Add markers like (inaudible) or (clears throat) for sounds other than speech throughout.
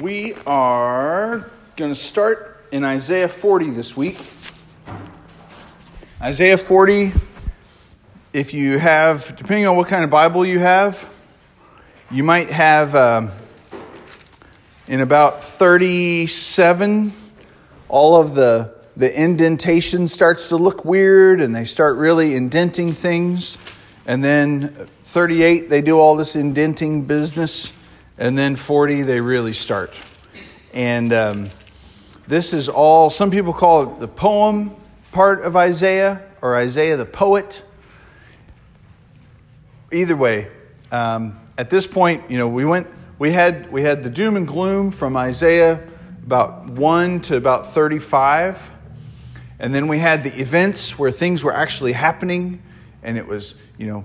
We are going to start in Isaiah 40 this week. Isaiah 40, if you have, depending on what kind of Bible you have, you might have um, in about 37, all of the, the indentation starts to look weird and they start really indenting things. And then 38, they do all this indenting business and then 40 they really start. And um, this is all some people call it the poem part of isaiah or isaiah the poet. Either way um, at this point you know we went we had we had the doom and gloom from isaiah about 1 to about 35 and then we had the events where things were actually happening. And it was you know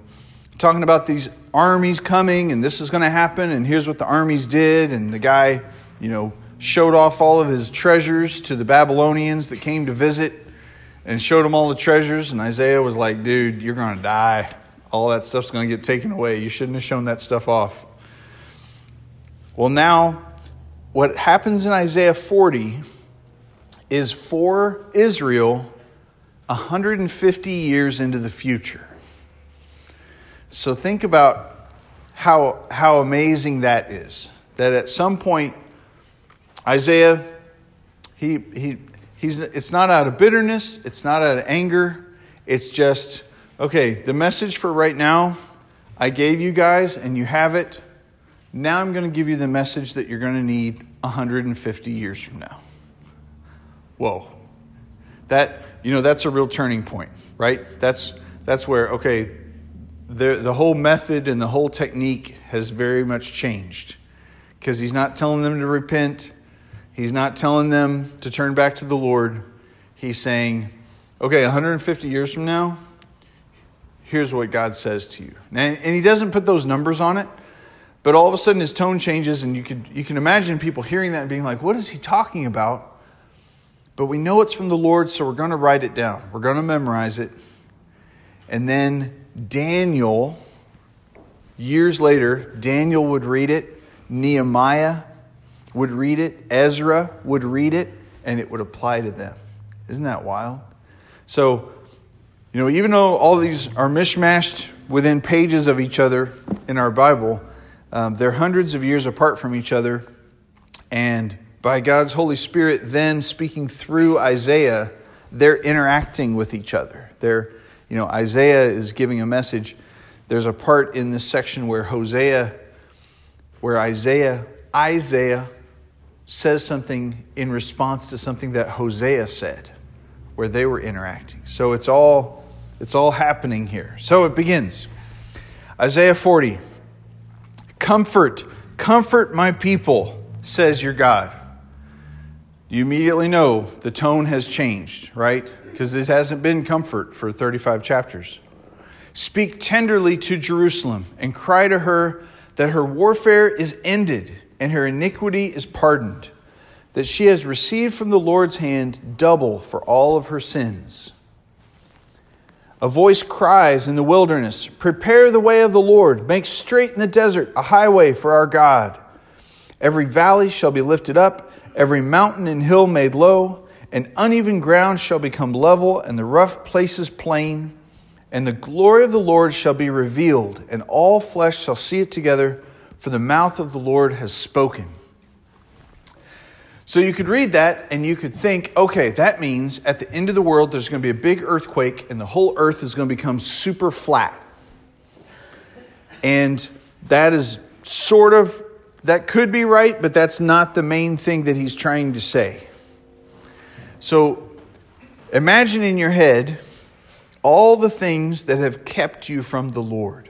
talking about these armies coming and this is going to happen and here's what the armies did and the guy you know showed off all of his treasures to the babylonians that came to visit and showed them all the treasures. And isaiah was like dude you're going to die. All that stuff's going to get taken away. You shouldn't have shown that stuff off. Well now what happens in isaiah 40 is for israel 150 years into the future so think about how, how amazing that is. That at some point, Isaiah, he, he, he's, it's not out of bitterness, it's not out of anger, it's just, okay, the message for right now, I gave you guys and you have it. Now I'm going to give you the message that you're going to need 150 years from now. Whoa. That, you know, that's a real turning point, right? That's, that's where, okay, the, the whole method and the whole technique has very much changed because he's not telling them to repent. He's not telling them to turn back to the Lord. He's saying, okay, 150 years from now, here's what God says to you. And, and he doesn't put those numbers on it, but all of a sudden his tone changes, and you, could, you can imagine people hearing that and being like, what is he talking about? But we know it's from the Lord, so we're going to write it down. We're going to memorize it. And then Daniel, years later, Daniel would read it, Nehemiah would read it, Ezra would read it, and it would apply to them. Isn't that wild? So, you know, even though all these are mishmashed within pages of each other in our Bible, um, they're hundreds of years apart from each other. And by God's Holy Spirit then speaking through Isaiah, they're interacting with each other. They're you know, Isaiah is giving a message. There's a part in this section where Hosea, where Isaiah, Isaiah says something in response to something that Hosea said, where they were interacting. So it's all it's all happening here. So it begins. Isaiah 40. Comfort, comfort my people, says your God. You immediately know the tone has changed, right? Because it hasn't been comfort for 35 chapters. Speak tenderly to Jerusalem and cry to her that her warfare is ended and her iniquity is pardoned, that she has received from the Lord's hand double for all of her sins. A voice cries in the wilderness Prepare the way of the Lord, make straight in the desert a highway for our God. Every valley shall be lifted up, every mountain and hill made low and uneven ground shall become level, and the rough places plain. And the glory of the Lord shall be revealed, and all flesh shall see it together, for the mouth of the Lord has spoken. So you could read that and you could think, okay, that means at the end of the world there's going to be a big earthquake and the whole earth is going to become super flat. And that is sort of, that could be right, but that's not the main thing that he's trying to say. So imagine in your head all the things that have kept you from the Lord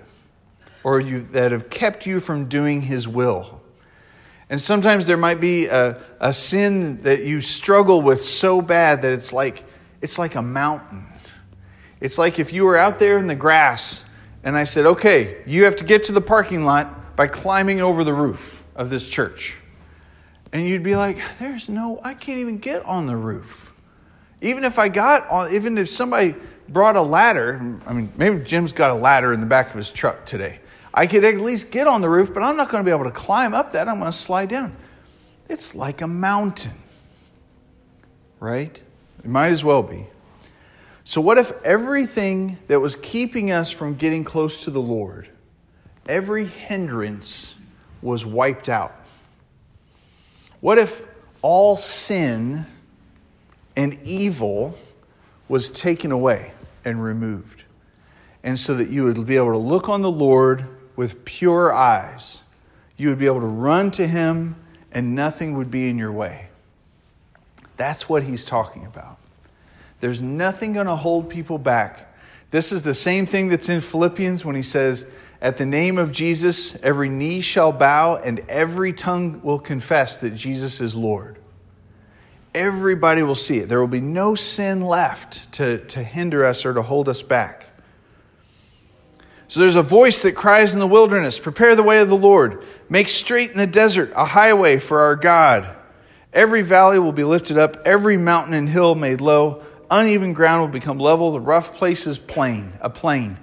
or you, that have kept you from doing His will. And sometimes there might be a, a sin that you struggle with so bad that it's like, it's like a mountain. It's like if you were out there in the grass and I said, okay, you have to get to the parking lot by climbing over the roof of this church. And you'd be like, there's no, I can't even get on the roof. Even if I got on, even if somebody brought a ladder, I mean, maybe Jim's got a ladder in the back of his truck today. I could at least get on the roof, but I'm not going to be able to climb up that. I'm going to slide down. it's like a mountain, right? It might as well be. So, what if everything that was keeping us from getting close to the Lord, every hindrance was wiped out? What if all sin and evil was taken away and removed? And so that you would be able to look on the Lord with pure eyes. You would be able to run to Him and nothing would be in your way. That's what He's talking about. There's nothing going to hold people back. This is the same thing that's in Philippians when he says, At the name of Jesus, every knee shall bow and every tongue will confess that Jesus is Lord. Everybody will see it. There will be no sin left to, to hinder us or to hold us back. So there's a voice that cries in the wilderness Prepare the way of the Lord, make straight in the desert a highway for our God. Every valley will be lifted up, every mountain and hill made low uneven ground will become level, the rough places plain, a plain.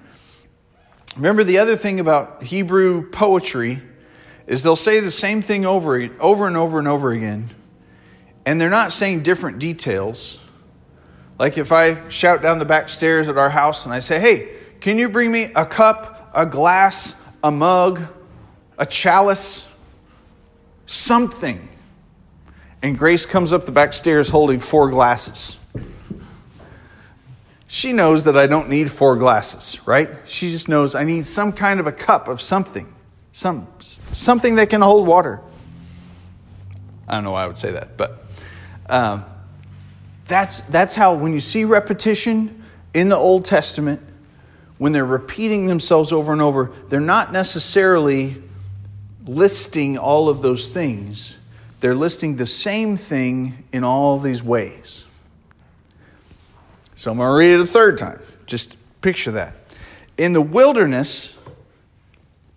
Remember the other thing about Hebrew poetry is they'll say the same thing over over and over and over again. And they're not saying different details. Like if I shout down the back stairs at our house and I say, "Hey, can you bring me a cup, a glass, a mug, a chalice, something?" And Grace comes up the back stairs holding four glasses. She knows that I don't need four glasses, right? She just knows I need some kind of a cup of something, some, something that can hold water. I don't know why I would say that, but um, that's, that's how, when you see repetition in the Old Testament, when they're repeating themselves over and over, they're not necessarily listing all of those things. They're listing the same thing in all these ways. So I'm going to read it a third time. Just picture that. In the wilderness,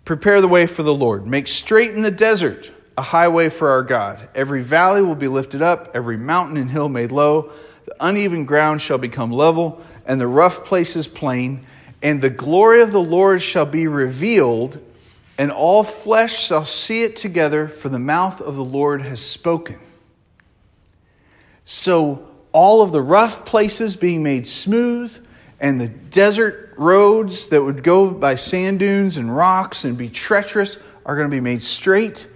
prepare the way for the Lord. Make straight in the desert a highway for our God. Every valley will be lifted up, every mountain and hill made low. The uneven ground shall become level, and the rough places plain. And the glory of the Lord shall be revealed, and all flesh shall see it together, for the mouth of the Lord has spoken. So, all of the rough places being made smooth, and the desert roads that would go by sand dunes and rocks and be treacherous are going to be made straight,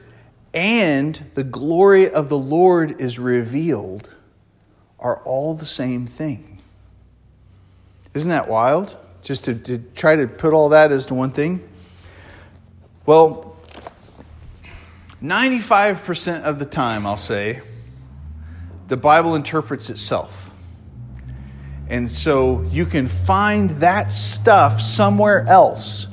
and the glory of the Lord is revealed, are all the same thing. Isn't that wild? Just to, to try to put all that as to one thing? Well, 95% of the time, I'll say, the Bible interprets itself. And so you can find that stuff somewhere else.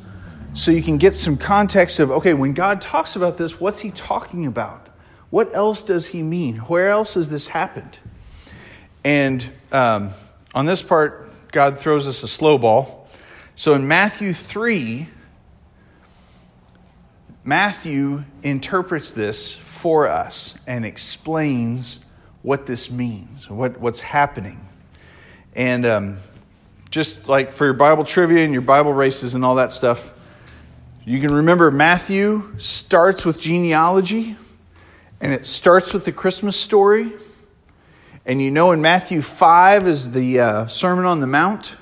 So you can get some context of, okay, when God talks about this, what's he talking about? What else does he mean? Where else has this happened? And um, on this part, God throws us a slow ball. So in Matthew 3, Matthew interprets this for us and explains what this means, what, what's happening. And um, just like for your Bible trivia and your Bible races and all that stuff, you can remember Matthew starts with genealogy and it starts with the Christmas story. And you know in Matthew 5 is the uh, Sermon on the Mount.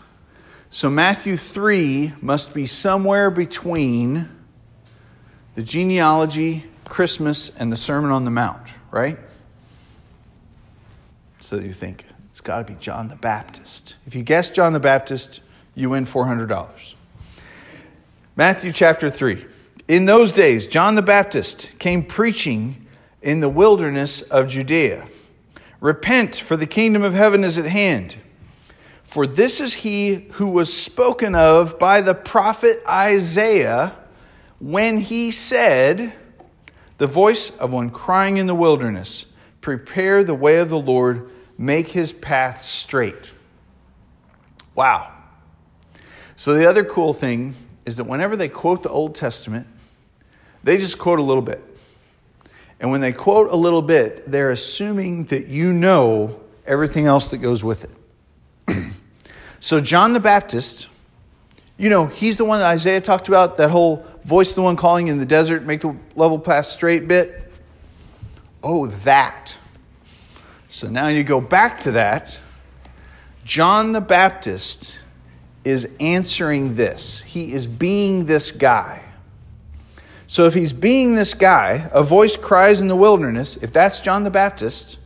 So Matthew 3 must be somewhere between the genealogy, Christmas, and the Sermon on the Mount, right? So you think, it's got to be John the Baptist. If you guess John the Baptist, you win $400. Matthew chapter 3. In those days, John the Baptist came preaching in the wilderness of Judea Repent, for the kingdom of heaven is at hand. For this is he who was spoken of by the prophet Isaiah when he said, The voice of one crying in the wilderness, Prepare the way of the Lord make his path straight. Wow. So, the other cool thing is that whenever they quote the Old Testament, they just quote a little bit. And when they quote a little bit, they're assuming that you know everything else that goes with it. (clears throat) so, John the Baptist, you know, he's the one that Isaiah talked about, that whole voice, the one calling in the desert, make the level path straight bit. Oh, that. So now you go back to that. John the Baptist is answering this. He is being this guy. So if he's being this guy, a voice cries in the wilderness, if that's John the Baptist,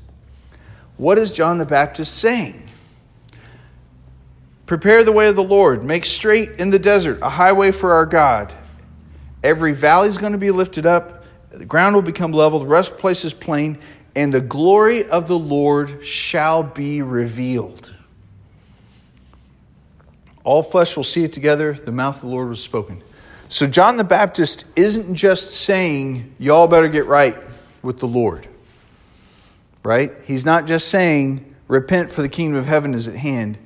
what is John the Baptist saying? Prepare the way of the Lord, make straight in the desert a highway for our God. Every valley is going to be lifted up, the ground will become level, the rest places plain, and the glory of the Lord shall be revealed. All flesh will see it together, the mouth of the Lord was spoken. So, John the Baptist isn't just saying, y'all better get right with the Lord, right? He's not just saying, repent for the kingdom of heaven is at hand.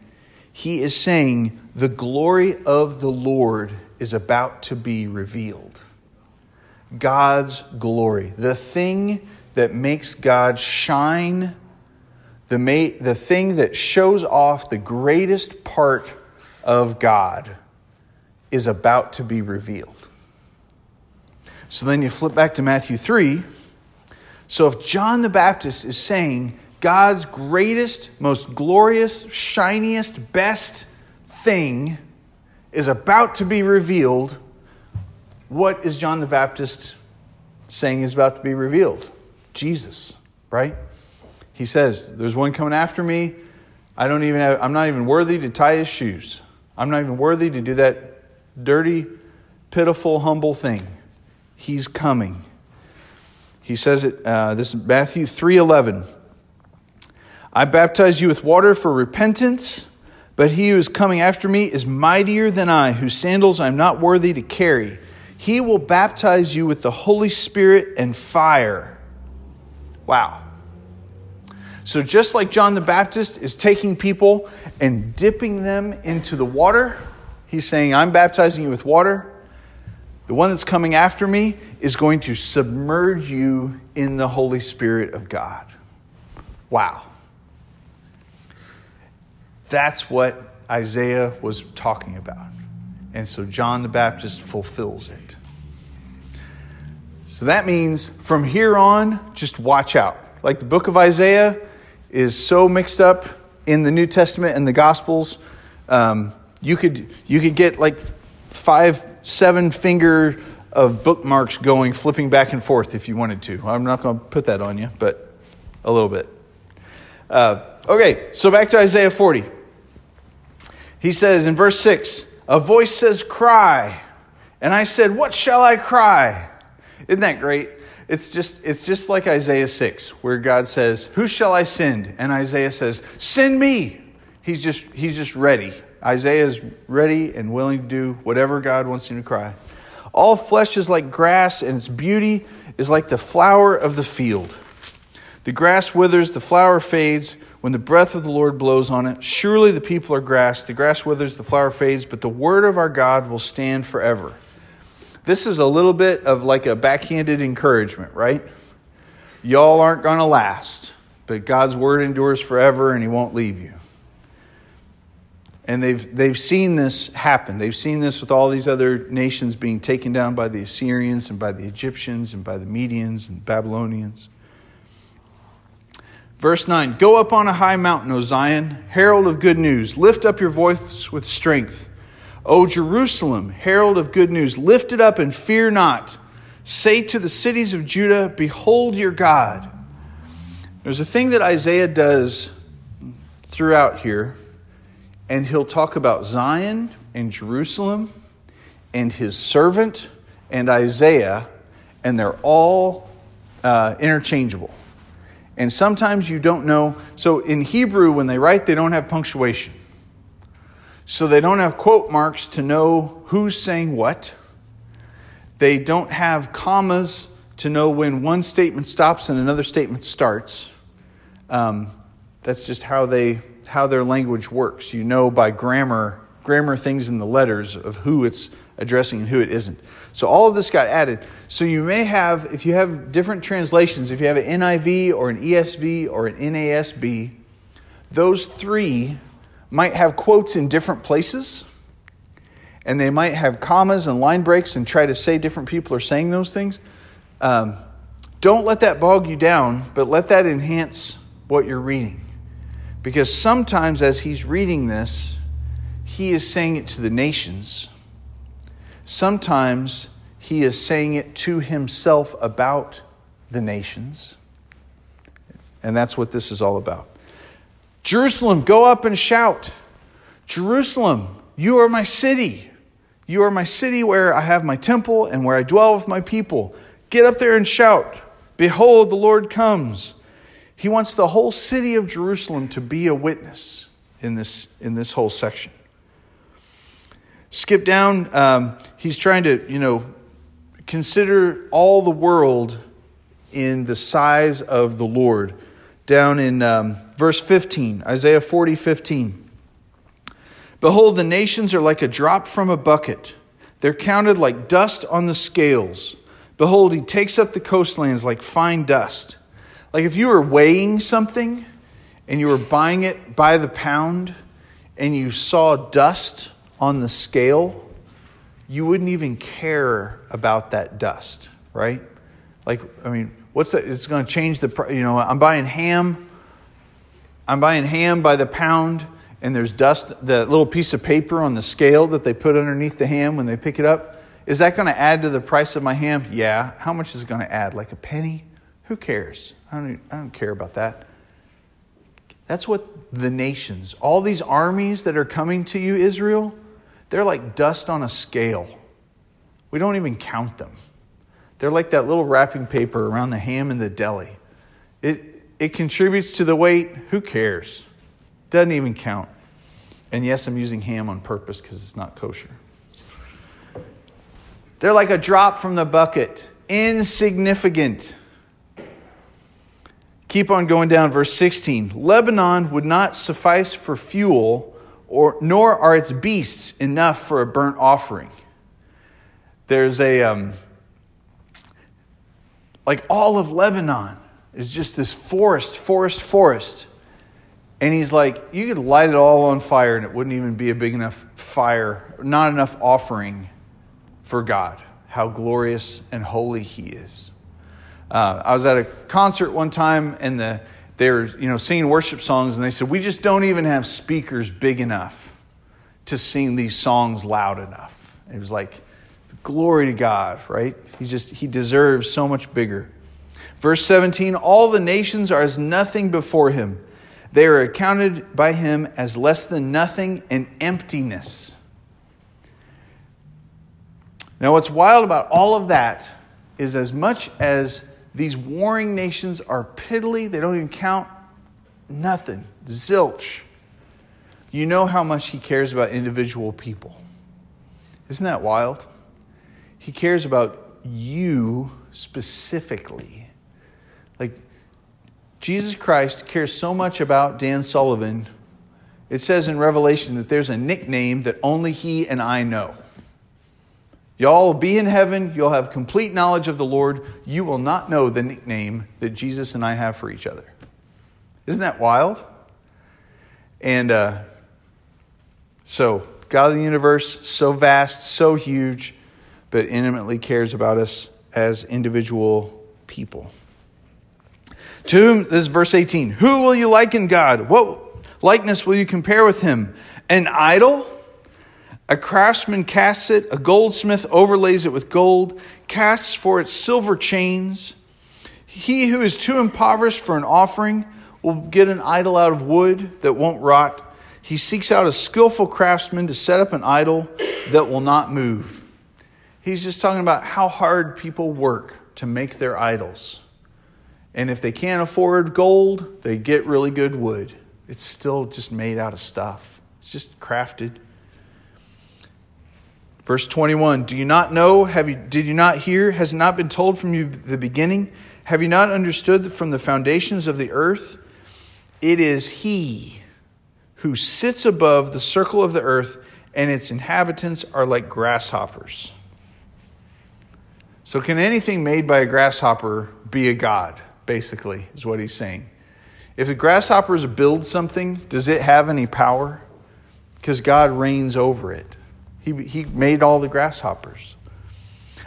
He is saying, the glory of the Lord is about to be revealed. God's glory, the thing that makes God shine, the, the thing that shows off the greatest part of God is about to be revealed. So then you flip back to Matthew 3. So if John the Baptist is saying God's greatest, most glorious, shiniest, best thing is about to be revealed, what is John the Baptist saying is about to be revealed? Jesus, right? He says, There's one coming after me. I don't even have, I'm not even worthy to tie his shoes. I'm not even worthy to do that dirty, pitiful, humble thing. He's coming. He says it, uh, this is Matthew 3.11. I baptize you with water for repentance, but he who is coming after me is mightier than I, whose sandals I am not worthy to carry. He will baptize you with the Holy Spirit and fire. Wow. So, just like John the Baptist is taking people and dipping them into the water, He's saying, I'm baptizing you with water. The one that's coming after me is going to submerge you in the Holy Spirit of God. Wow. That's what Isaiah was talking about. And so John the Baptist fulfills it. So that means from here on, just watch out. Like the book of Isaiah is so mixed up in the New Testament and the Gospels. Um, you could you could get like five seven finger of bookmarks going flipping back and forth if you wanted to i'm not going to put that on you but a little bit uh, okay so back to isaiah 40 he says in verse 6 a voice says cry and i said what shall i cry isn't that great it's just it's just like isaiah 6 where god says who shall i send and isaiah says send me he's just he's just ready Isaiah is ready and willing to do whatever God wants him to cry. All flesh is like grass, and its beauty is like the flower of the field. The grass withers, the flower fades when the breath of the Lord blows on it. Surely the people are grass. The grass withers, the flower fades, but the word of our God will stand forever. This is a little bit of like a backhanded encouragement, right? Y'all aren't going to last, but God's word endures forever and he won't leave you. And they've, they've seen this happen. They've seen this with all these other nations being taken down by the Assyrians and by the Egyptians and by the Medians and Babylonians. Verse 9 Go up on a high mountain, O Zion, herald of good news. Lift up your voice with strength. O Jerusalem, herald of good news. Lift it up and fear not. Say to the cities of Judah, Behold your God. There's a thing that Isaiah does throughout here and he'll talk about Zion and Jerusalem and his servant and Isaiah, and they're all uh, interchangeable. And sometimes you don't know. So in Hebrew, when they write, they don't have punctuation. So they don't have quote marks to know who's saying what. They don't have commas to know when one statement stops and another statement starts. Um, that's just how they how their language works. You know by grammar, grammar things in the letters of who it's addressing and who it isn't. So all of this got added. So you may have, if you have different translations, if you have an NIV or an ESV or an NASB, those three might have quotes in different places. And they might have commas and line breaks and try to say different people are saying those things. Um, don't let that bog you down, but let that enhance what you're reading. Because sometimes as he's reading this, he is saying it to the nations. Sometimes he is saying it to himself about the nations. And that's what this is all about. Jerusalem, go up and shout. Jerusalem, you are my city. You are my city where I have my temple and where I dwell with my people. Get up there and shout. Behold, the Lord comes. He wants the whole city of Jerusalem to be a witness in this, in this whole section. Skip down, um, he's trying to, you know, consider all the world in the size of the Lord. Down in um, verse 15, Isaiah 40, 15. Behold, the nations are like a drop from a bucket. They're counted like dust on the scales. Behold, he takes up the coastlands like fine dust. Like if you were weighing something and you were buying it by the pound and you saw dust on the scale, you wouldn't even care about that dust, right? Like, I mean, what's that? It's going to change the, you know, I'm buying ham. I'm buying ham by the pound, and there's dust, the little piece of paper on the scale that they put underneath the ham when they pick it up. Is that going to add to the price of my ham? Yeah. How much is it going to add? Like a penny? Who cares? I don't, I don't care about that. That's what the nations, all these armies that are coming to you, Israel, they're like dust on a scale. We don't even count them. They're like that little wrapping paper around the ham in the deli. It, it contributes to the weight. Who cares? Doesn't even count. And yes, I'm using ham on purpose because it's not kosher. They're like a drop from the bucket, insignificant. Keep on going down, verse 16. Lebanon would not suffice for fuel, or, nor are its beasts enough for a burnt offering. There's a, um, like all of Lebanon is just this forest, forest, forest. And he's like, you could light it all on fire and it wouldn't even be a big enough fire, not enough offering for God. How glorious and holy he is. Uh, I was at a concert one time and the, they were you know, singing worship songs and they said, we just don't even have speakers big enough to sing these songs loud enough. It was like, glory to God, right? He just, he deserves so much bigger. Verse 17 All the nations are as nothing before him. They are accounted by him as less than nothing and emptiness. Now, what's wild about all of that is as much as these warring nations are piddly, they don't even count nothing, zilch. You know how much he cares about individual people. Isn't that wild? He cares about you specifically. Like, Jesus Christ cares so much about Dan Sullivan. It says in Revelation that there's a nickname that only he and I know. Y'all will be in heaven. You'll have complete knowledge of the Lord. You will not know the nickname that Jesus and I have for each other. Isn't that wild? And uh, so, God of the universe, so vast, so huge but intimately cares about us as individual people. To whom, this is verse 18, who will you liken God? What likeness will you compare with him? An idol? A craftsman casts it, a goldsmith overlays it with gold, casts for it silver chains. He who is too impoverished for an offering will get an idol out of wood that won't rot. He seeks out a skillful craftsman to set up an idol that will not move. He's just talking about how hard people work to make their idols. And if they can't afford gold, they get really good wood. It's still just made out of stuff, it's just crafted. Verse 21 Do you not know? Have you, did you not hear? Has not been told from you the beginning? Have you not understood that from the foundations of the earth? It is He who sits above the circle of the earth, and its inhabitants are like grasshoppers. So, can anything made by a grasshopper be a god? Basically, is what he's saying. If the grasshoppers build something, does it have any power? Because God reigns over it. He, he made all the grasshoppers.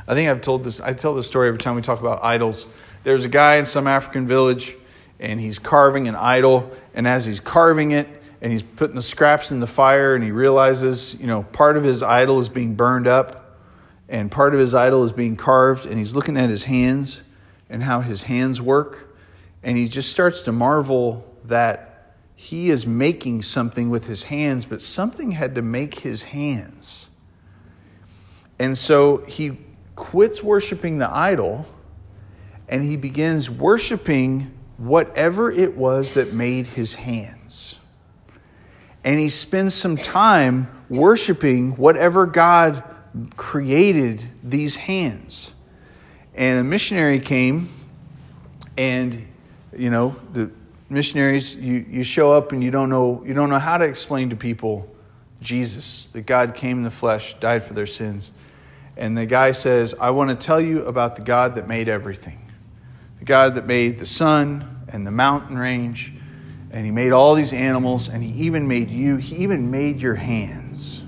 I think I've told this, I tell this story every time we talk about idols. there's a guy in some African village, and he's carving an idol. And as he's carving it, and he's putting the scraps in the fire, and he realizes, you know, part of his idol is being burned up, and part of his idol is being carved, and he's looking at his hands and how his hands work, and he just starts to marvel that he is making something with his hands, but something had to make his hands. And so he quits worshiping the idol and he begins worshiping whatever it was that made his hands. And he spends some time worshiping whatever God created these hands. And a missionary came, and you know, the missionaries, you, you show up and you don't know you don't know how to explain to people Jesus, that God came in the flesh, died for their sins. And the guy says, I want to tell you about the God that made everything. The God that made the sun and the mountain range, and he made all these animals, and he even made you, he even made your hands.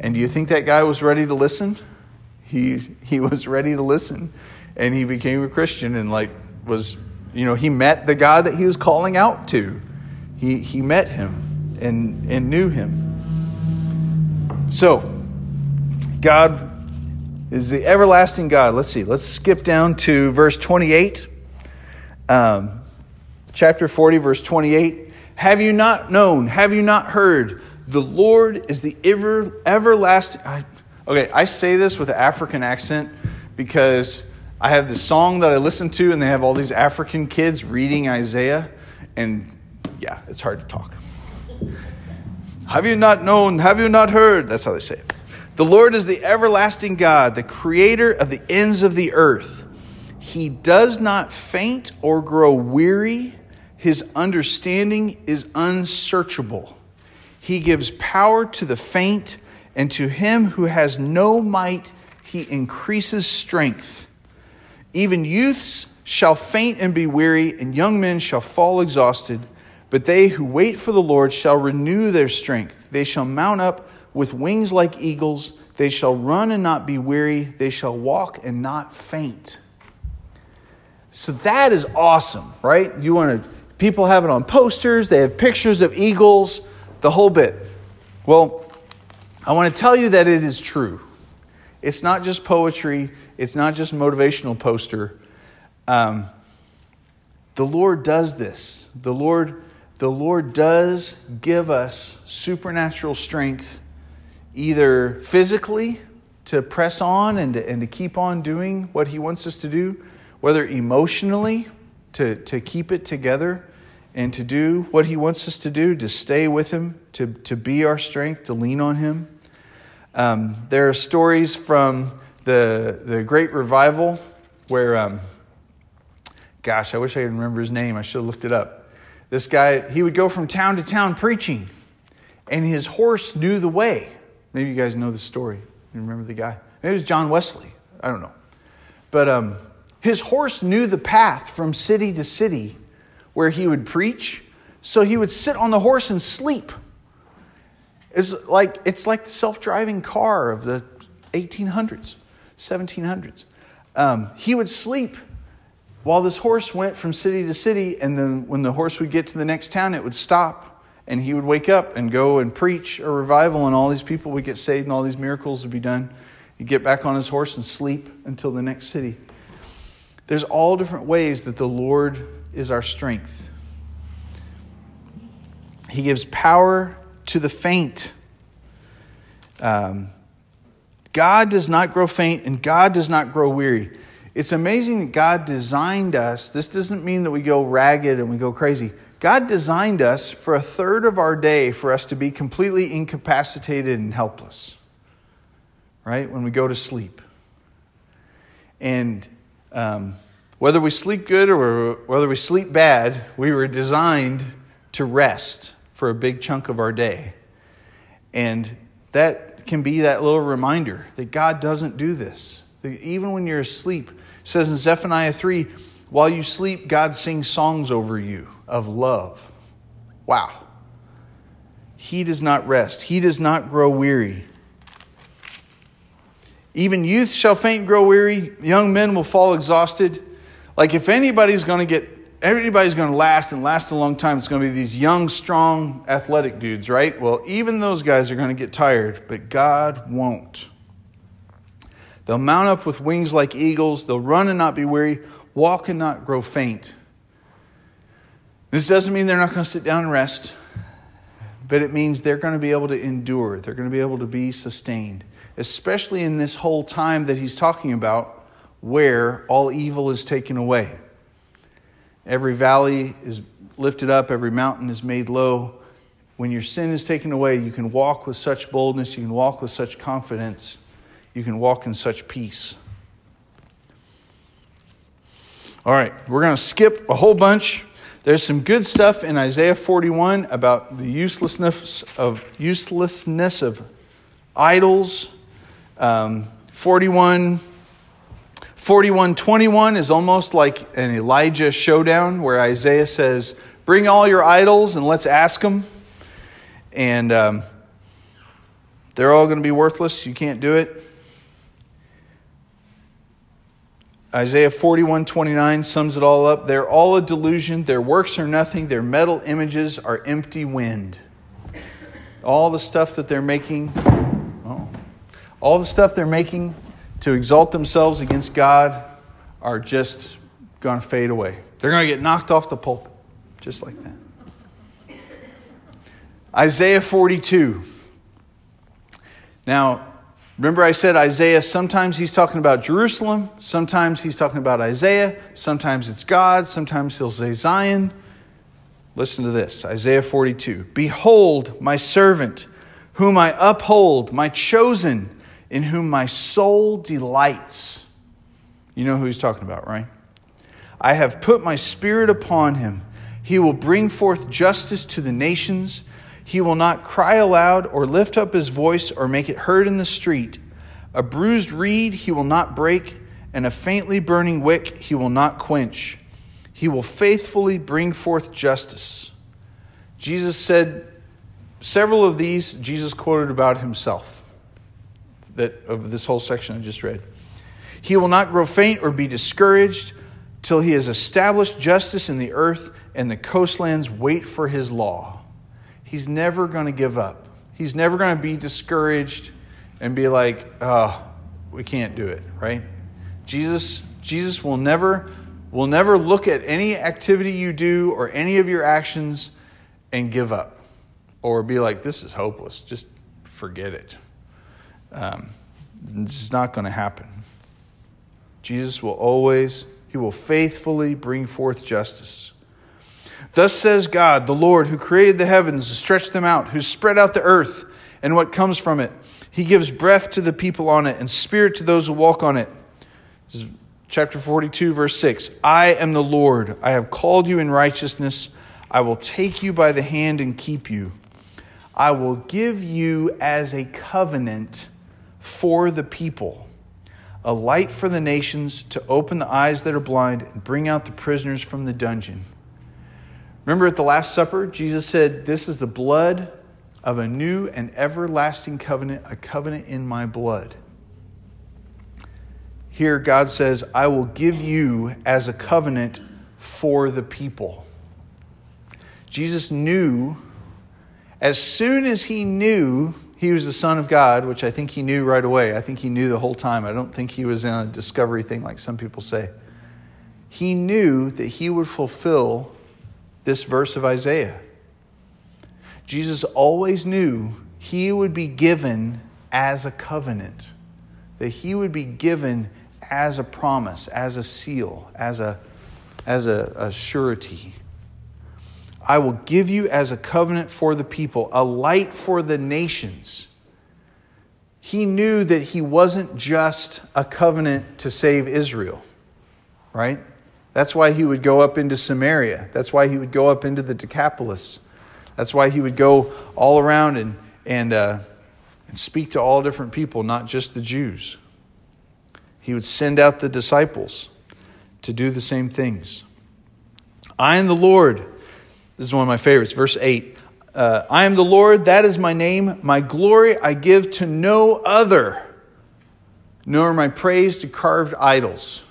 And do you think that guy was ready to listen? He, he was ready to listen. And he became a Christian and, like, was, you know, he met the God that he was calling out to. He, he met him and, and knew him. So, God is the everlasting God. Let's see. Let's skip down to verse 28. Um, chapter 40, verse 28. Have you not known? Have you not heard? The Lord is the ever, everlasting. I, okay, I say this with an African accent because I have this song that I listen to, and they have all these African kids reading Isaiah, and yeah, it's hard to talk. Have you not known? Have you not heard? That's how they say it. The Lord is the everlasting God, the creator of the ends of the earth. He does not faint or grow weary. His understanding is unsearchable. He gives power to the faint, and to him who has no might, he increases strength. Even youths shall faint and be weary, and young men shall fall exhausted. But they who wait for the Lord shall renew their strength. They shall mount up with wings like eagles. They shall run and not be weary. They shall walk and not faint. So that is awesome, right? You want to, people have it on posters, they have pictures of eagles, the whole bit. Well, I want to tell you that it is true. It's not just poetry, it's not just motivational poster. Um, the Lord does this. The Lord, the Lord does give us supernatural strength either physically to press on and to, and to keep on doing what He wants us to do, whether emotionally to, to keep it together and to do what He wants us to do, to stay with Him, to, to be our strength, to lean on Him. Um, there are stories from the, the Great Revival where, um, gosh, I wish I could remember his name. I should have looked it up. This guy, he would go from town to town preaching, and his horse knew the way. Maybe you guys know the story. You remember the guy? Maybe it was John Wesley. I don't know. But um, his horse knew the path from city to city where he would preach. So he would sit on the horse and sleep. It's like, it's like the self driving car of the 1800s, 1700s. Um, he would sleep while this horse went from city to city, and then when the horse would get to the next town, it would stop and he would wake up and go and preach a revival, and all these people would get saved, and all these miracles would be done. He'd get back on his horse and sleep until the next city. There's all different ways that the Lord is our strength. He gives power to the faint. Um, God does not grow faint, and God does not grow weary. It's amazing that God designed us. This doesn't mean that we go ragged and we go crazy. God designed us for a third of our day for us to be completely incapacitated and helpless, right? When we go to sleep. And um, whether we sleep good or whether we sleep bad, we were designed to rest for a big chunk of our day. And that can be that little reminder that God doesn't do this. That even when you're asleep, says in Zephaniah 3 while you sleep, God sings songs over you of love. Wow. He does not rest, He does not grow weary. Even youth shall faint and grow weary, young men will fall exhausted. Like, if anybody's going to get, everybody's going to last and last a long time, it's going to be these young, strong, athletic dudes, right? Well, even those guys are going to get tired, but God won't. They'll mount up with wings like eagles, they'll run and not be weary, walk and not grow faint. This doesn't mean they're not going to sit down and rest, but it means they're going to be able to endure, they're going to be able to be sustained, especially in this whole time that he's talking about where all evil is taken away. Every valley is lifted up, every mountain is made low. When your sin is taken away, you can walk with such boldness, you can walk with such confidence, you can walk in such peace. All right, we're going to skip a whole bunch. There's some good stuff in Isaiah 41 about the uselessness of uselessness of idols. Um, 41 4121 is almost like an Elijah showdown where Isaiah says, Bring all your idols and let's ask them. And um, they're all going to be worthless. You can't do it. Isaiah 41:29 sums it all up. They're all a delusion. Their works are nothing. Their metal images are empty wind. All the stuff that they're making, all the stuff they're making to exalt themselves against God are just going to fade away. They're going to get knocked off the pulpit, just like that. Isaiah 42. Now, remember I said Isaiah, sometimes he's talking about Jerusalem, sometimes he's talking about Isaiah, sometimes it's God, sometimes he'll say Zion. Listen to this Isaiah 42. Behold, my servant, whom I uphold, my chosen in whom my soul delights. You know who he's talking about, right? I have put my spirit upon him. He will bring forth justice to the nations. He will not cry aloud or lift up his voice or make it heard in the street. A bruised reed he will not break, and a faintly burning wick he will not quench. He will faithfully bring forth justice. Jesus said several of these, Jesus quoted about himself that of this whole section I just read. He will not grow faint or be discouraged till he has established justice in the earth and the coastlands wait for his law. He's never going to give up. He's never going to be discouraged and be like, "Oh, we can't do it," right? Jesus Jesus will never will never look at any activity you do or any of your actions and give up or be like, "This is hopeless. Just forget it." Um, this is not going to happen. Jesus will always, he will faithfully bring forth justice. Thus says God, the Lord, who created the heavens and stretched them out, who spread out the earth and what comes from it. He gives breath to the people on it and spirit to those who walk on it. Chapter 42, verse 6. I am the Lord. I have called you in righteousness. I will take you by the hand and keep you. I will give you as a covenant for the people, a light for the nations to open the eyes that are blind and bring out the prisoners from the dungeon. Remember at the Last Supper, Jesus said, This is the blood of a new and everlasting covenant, a covenant in my blood. Here, God says, I will give you as a covenant for the people. Jesus knew, as soon as he knew he was the Son of God, which I think he knew right away. I think he knew the whole time. I don't think he was in a discovery thing like some people say. He knew that he would fulfill this verse of Isaiah. Jesus always knew he would be given as a covenant, that he would be given as a promise, as a seal, as a, as a, a surety. I will give you as a covenant for the people, a light for the nations. He knew that he wasn't just a covenant to save Israel, right? That's why he would go up into Samaria. That's why he would go up into the Decapolis. That's why he would go all around and, and, uh, and speak to all different people, not just the Jews. He would send out the disciples to do the same things. I am the Lord this is one of my favorites. Verse 8 uh, I am the Lord, that is my name. My glory I give to no other, nor my praise to carved idols.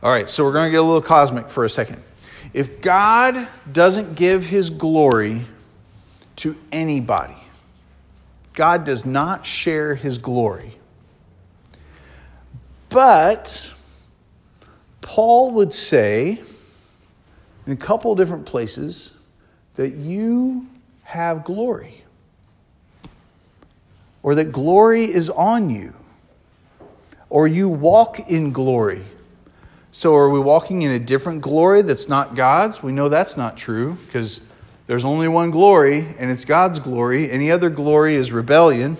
All right, so we're going to get a little cosmic for a second. If God doesn't give his glory to anybody, God does not share his glory. But Paul would say in a couple different places that you have glory or that glory is on you or you walk in glory. So, are we walking in a different glory that's not God's? We know that's not true because there's only one glory, and it's God's glory. Any other glory is rebellion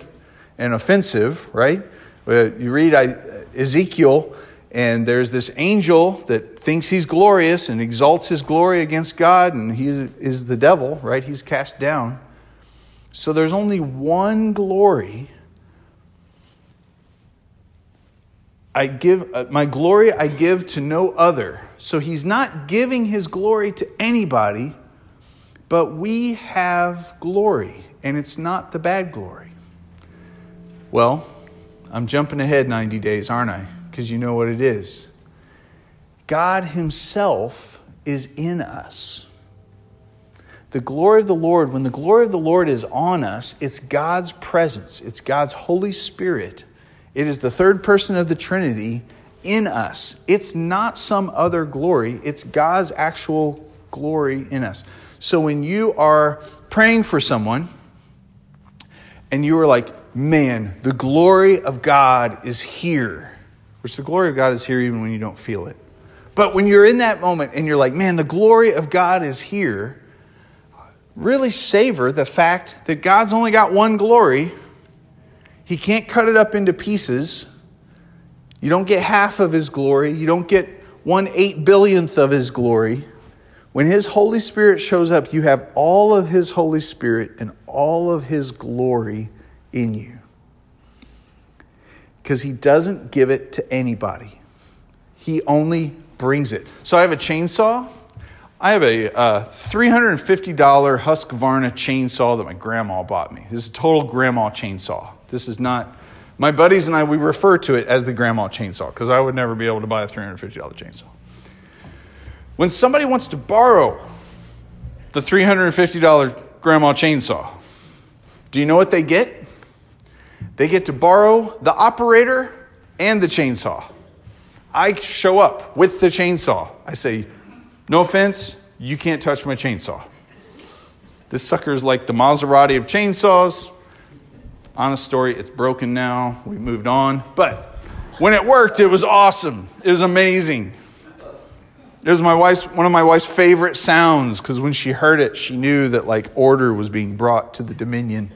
and offensive, right? You read Ezekiel, and there's this angel that thinks he's glorious and exalts his glory against God, and he is the devil, right? He's cast down. So there's only one glory. I give uh, my glory I give to no other. So he's not giving his glory to anybody, but we have glory, and it's not the bad glory. Well, I'm jumping ahead 90 days, aren't I? Because you know what it is. God Himself is in us. The glory of the Lord, when the glory of the Lord is on us, it's God's presence, it's God's Holy Spirit. It is the third person of the Trinity in us. It's not some other glory, it's God's actual glory in us. So when you are praying for someone and you are like, man, the glory of God is here, which the glory of God is here even when you don't feel it. But when you're in that moment and you're like, man, the glory of God is here, really savor the fact that God's only got one glory. He can't cut it up into pieces. You don't get half of his glory. You don't get one eight billionth of his glory. When His Holy Spirit shows up, you have all of His Holy Spirit and all of His glory in you. Because He doesn't give it to anybody, He only brings it. So I have a chainsaw. I have a uh, $350 Husqvarna chainsaw that my grandma bought me. This is a total grandma chainsaw. This is not, my buddies and I, we refer to it as the grandma chainsaw because I would never be able to buy a $350 chainsaw. When somebody wants to borrow the $350 grandma chainsaw, do you know what they get? They get to borrow the operator and the chainsaw. I show up with the chainsaw. I say, No offense, you can't touch my chainsaw. This sucker is like the Maserati of chainsaws. Honest story, it's broken now. We moved on. But when it worked, it was awesome. It was amazing. It was my wife's, one of my wife's favorite sounds because when she heard it, she knew that like order was being brought to the dominion.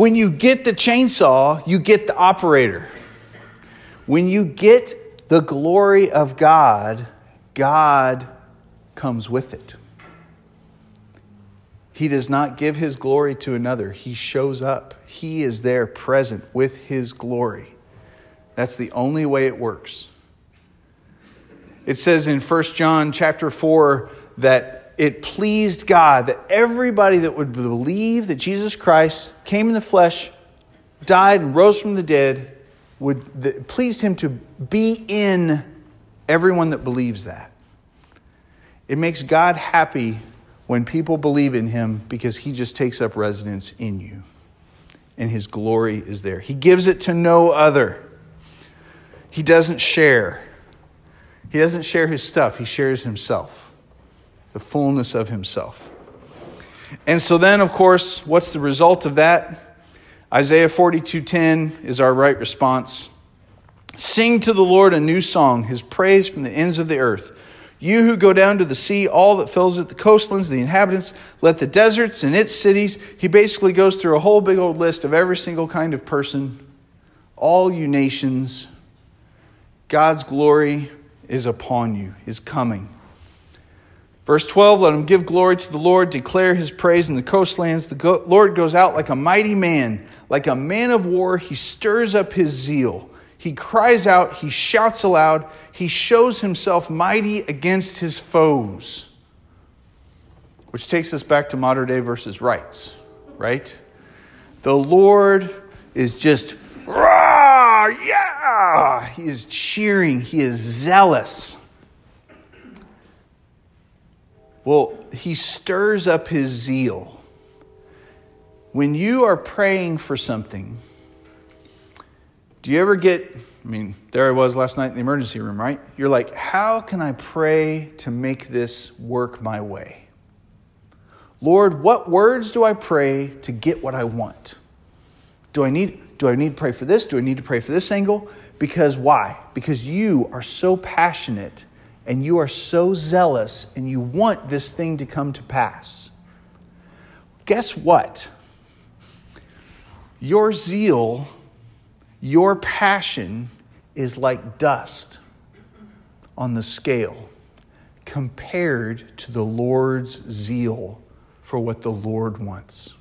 When you get the chainsaw, you get the operator. When you get the glory of God, God comes with it. He does not give his glory to another. He shows up. He is there present with his glory. That's the only way it works. It says in 1 John chapter 4 that it pleased God that everybody that would believe that Jesus Christ came in the flesh, died, and rose from the dead, would that pleased him to be in everyone that believes that. It makes God happy when people believe in him because he just takes up residence in you and his glory is there. He gives it to no other. He doesn't share. He doesn't share his stuff, he shares himself, the fullness of himself. And so then, of course, what's the result of that? Isaiah 42:10 is our right response. Sing to the Lord a new song, his praise from the ends of the earth. You who go down to the sea, all that fills it, the coastlands, the inhabitants, let the deserts and its cities. He basically goes through a whole big old list of every single kind of person, all you nations, God's glory is upon you, is coming. Verse 12 Let him give glory to the Lord, declare his praise in the coastlands. The Lord goes out like a mighty man, like a man of war. He stirs up his zeal. He cries out, he shouts aloud, he shows himself mighty against his foes. Which takes us back to modern day versus rights, right? The Lord is just, rah, yeah, ah, he is cheering, he is zealous. Well, he stirs up his zeal. When you are praying for something, do you ever get, I mean, there I was last night in the emergency room, right? You're like, how can I pray to make this work my way? Lord, what words do I pray to get what I want? Do I need do I need to pray for this? Do I need to pray for this angle? Because why? Because you are so passionate and you are so zealous and you want this thing to come to pass. Guess what? Your zeal, your passion is like dust on the scale compared to the Lord's zeal for what the Lord wants.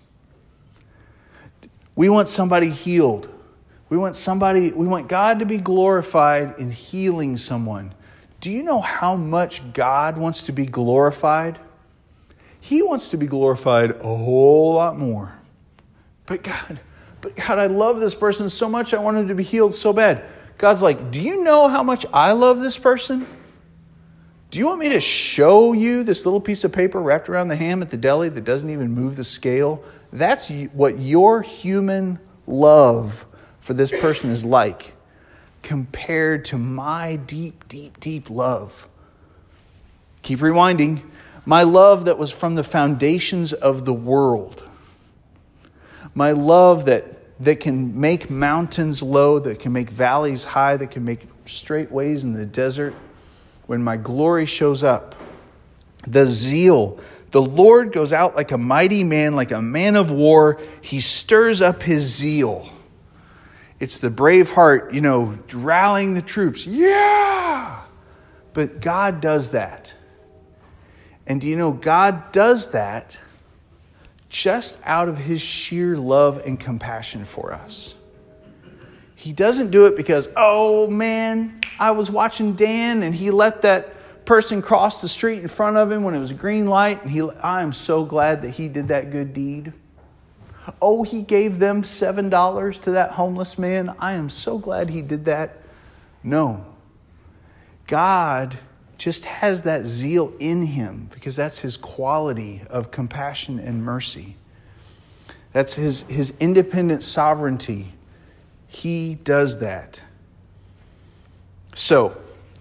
We want somebody healed. We want somebody, we want God to be glorified in healing someone. Do you know how much God wants to be glorified? He wants to be glorified a whole lot more. But God, but God, I love this person so much, I want him to be healed so bad. God's like, Do you know how much I love this person? Do you want me to show you this little piece of paper wrapped around the ham at the deli that doesn't even move the scale? That's what your human love for this person is like compared to my deep, deep, deep love. Keep rewinding. My love that was from the foundations of the world. My love that, that can make mountains low, that can make valleys high, that can make straight ways in the desert when my glory shows up. The zeal. The Lord goes out like a mighty man, like a man of war. He stirs up his zeal. It's the Braveheart, you know, rallying the troops. Yeah! But God does that. And do you know, God does that just out of his sheer love and compassion for us. He doesn't do it because, oh man, I was watching Dan and he let that person cross the street in front of him when it was a green light and he I am so glad that he did that good deed. Oh, he gave them $7 to that homeless man. I am so glad he did that. No. God just has that zeal in him because that's his quality of compassion and mercy. That's his, his independent sovereignty he does that. So,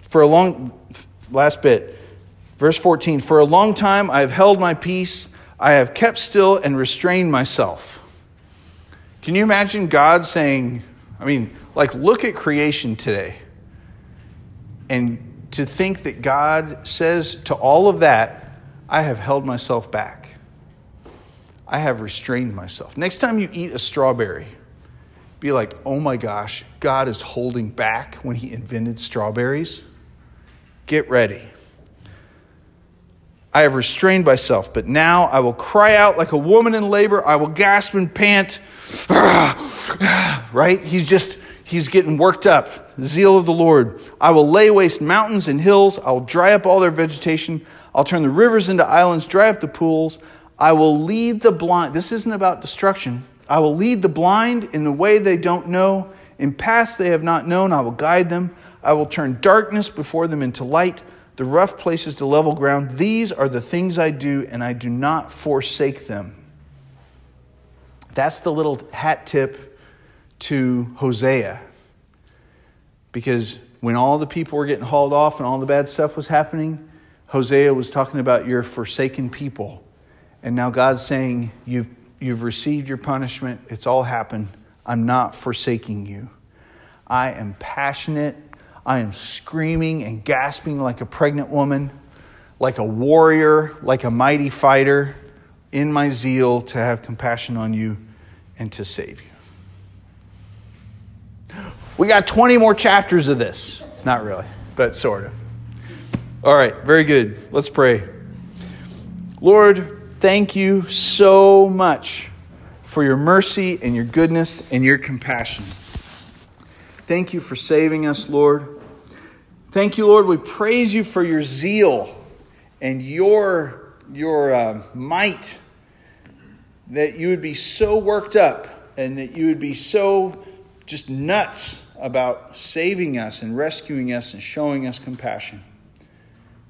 for a long, last bit, verse 14 For a long time I have held my peace, I have kept still and restrained myself. Can you imagine God saying, I mean, like, look at creation today. And to think that God says to all of that, I have held myself back. I have restrained myself. Next time you eat a strawberry, be like, oh my gosh, God is holding back when He invented strawberries. Get ready. I have restrained myself, but now I will cry out like a woman in labor. I will gasp and pant. (sighs) right? He's just, he's getting worked up. Zeal of the Lord. I will lay waste mountains and hills. I will dry up all their vegetation. I'll turn the rivers into islands, dry up the pools. I will lead the blind. This isn't about destruction. I will lead the blind in the way they don't know. In paths they have not known, I will guide them. I will turn darkness before them into light, the rough places to level ground. These are the things I do, and I do not forsake them. That's the little hat tip to Hosea. Because when all the people were getting hauled off and all the bad stuff was happening, Hosea was talking about your forsaken people. And now God's saying, You've You've received your punishment. It's all happened. I'm not forsaking you. I am passionate. I am screaming and gasping like a pregnant woman, like a warrior, like a mighty fighter, in my zeal to have compassion on you and to save you. We got 20 more chapters of this. Not really, but sort of. All right, very good. Let's pray. Lord, thank you so much for your mercy and your goodness and your compassion. Thank you for saving us, Lord. Thank you, Lord. We praise you for your zeal and your, your uh, might, that you would be so worked up and that you would be so just nuts about saving us and rescuing us and showing us compassion.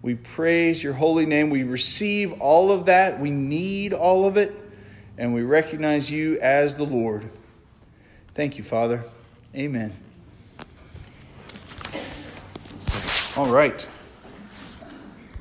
We praise your holy name. We receive all of that. We need all of it. And we recognize you as the Lord. Thank you, Father. Amen. All right.